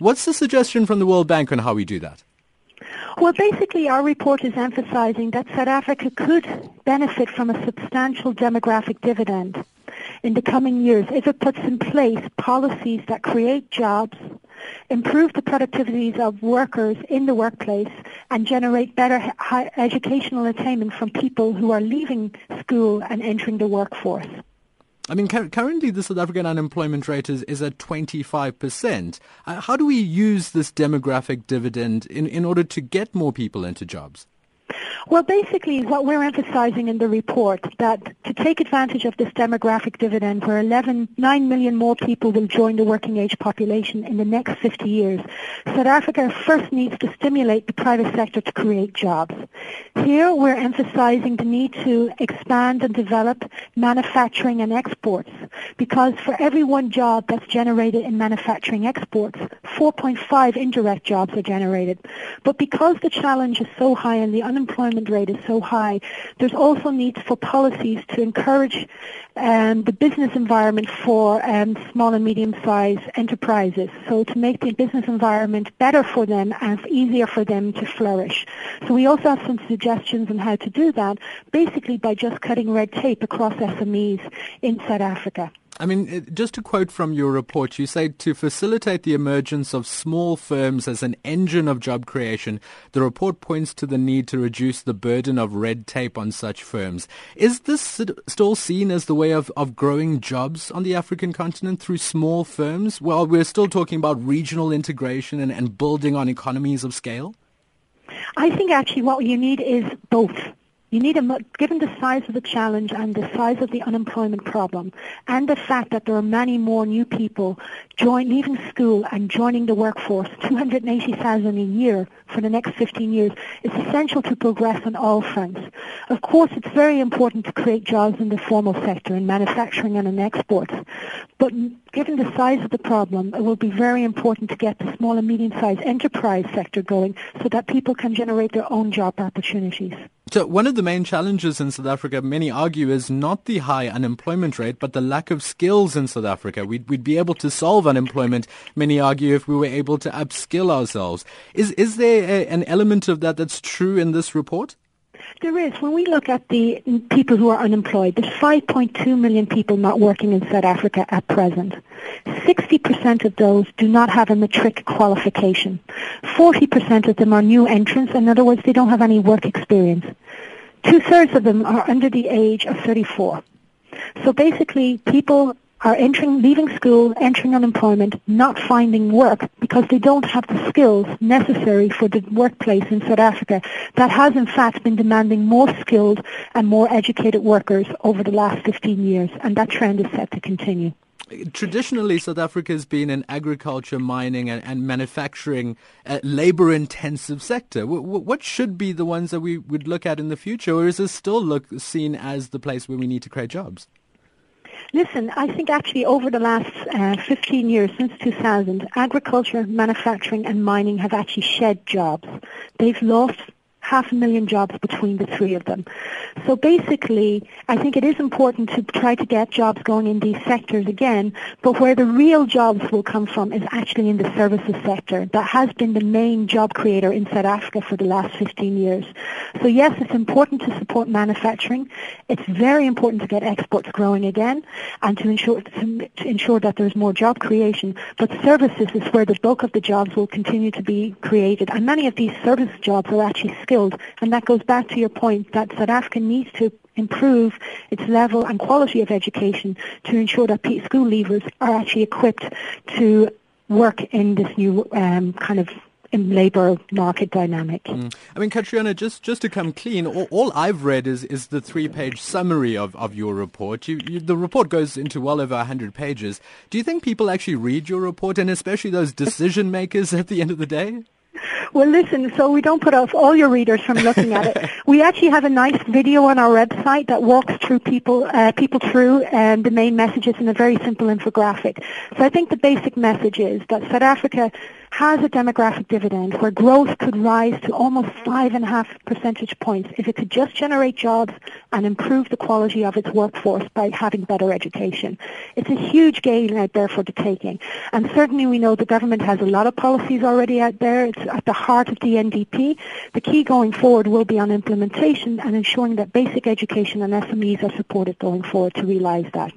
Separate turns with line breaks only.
What's the suggestion from the World Bank on how we do that?
Well, basically, our report is emphasizing that South Africa could benefit from a substantial demographic dividend in the coming years if it puts in place policies that create jobs, improve the productivities of workers in the workplace, and generate better educational attainment from people who are leaving school and entering the workforce.
I mean, currently the South African unemployment rate is, is at 25%. Uh, how do we use this demographic dividend in, in order to get more people into jobs?
Well, basically, what we're emphasizing in the report that to take advantage of this demographic dividend, where 11, 9 million more people will join the working age population in the next 50 years, South Africa first needs to stimulate the private sector to create jobs. Here, we're emphasizing the need to expand and develop manufacturing and exports, because for every one job that's generated in manufacturing exports, 4.5 indirect jobs are generated. But because the challenge is so high and the unemployment rate is so high, there's also needs for policies to encourage um, the business environment for um, small and medium-sized enterprises. So to make the business environment better for them and easier for them to flourish. So we also have some suggestions on how to do that, basically by just cutting red tape across SMEs in South Africa.
I mean, uh, just to quote from your report, you say to facilitate the emergence of small firms as an engine of job creation, the report points to the need to reduce the burden of red tape on such firms. Is this still seen as the way of, of growing jobs on the African continent through small firms? Well, we're still talking about regional integration and, and building on economies of scale?
I think actually what you need is both. You need a, given the size of the challenge and the size of the unemployment problem and the fact that there are many more new people join, leaving school and joining the workforce, 280,000 a year for the next 15 years, it's essential to progress on all fronts. Of course, it's very important to create jobs in the formal sector, in manufacturing and in exports. But given the size of the problem, it will be very important to get the small and medium-sized enterprise sector going so that people can generate their own job opportunities.
So one of the main challenges in South Africa, many argue, is not the high unemployment rate, but the lack of skills in South Africa. We'd, we'd be able to solve unemployment, many argue, if we were able to upskill ourselves. Is, is there a, an element of that that's true in this report?
There is. When we look at the people who are unemployed, there's 5.2 million people not working in South Africa at present. 60% of those do not have a matric qualification. 40% of them are new entrants. In other words, they don't have any work experience. Two-thirds of them are under the age of 34. So basically, people are entering, leaving school, entering unemployment, not finding work because they don't have the skills necessary for the workplace in South Africa that has in fact been demanding more skilled and more educated workers over the last 15 years and that trend is set to continue.
Traditionally, South Africa has been an agriculture, mining, and, and manufacturing, uh, labor-intensive sector. W- w- what should be the ones that we would look at in the future, or is this still look seen as the place where we need to create jobs?
Listen, I think actually over the last uh, 15 years, since 2000, agriculture, manufacturing and mining have actually shed jobs. They've lost half a million jobs between the three of them. So basically, I think it is important to try to get jobs going in these sectors again, but where the real jobs will come from is actually in the services sector. That has been the main job creator in South Africa for the last 15 years. So yes, it's important to support manufacturing. It's very important to get exports growing again and to ensure, to, to ensure that there's more job creation. But services is where the bulk of the jobs will continue to be created. And many of these service jobs are actually skilled. And that goes back to your point that South Africa needs to improve its level and quality of education to ensure that school leavers are actually equipped to work in this new um, kind of in labour market dynamic. Mm.
I mean, Catriona, just, just to come clean, all, all, I've read is, is the three-page summary of, of your report. You, you, the report goes into well over 100 pages. Do you think people actually read your report, and especially those decision makers at the end of the day?
Well, listen, so we don't put off all your readers from looking at it. we actually have a nice video on our website that walks through people, uh, people through um, the main messages in a very simple infographic. So I think the basic message is that South Africa has a demographic dividend where growth could rise to almost five and a half percentage points if it could just generate jobs and improve the quality of its workforce by having better education. It's a huge gain out there for the taking. And certainly we know the government has a lot of policies already out there. It's at the heart of the NDP. The key going forward will be on implementation and ensuring that basic education and SMEs are supported going forward to realise that.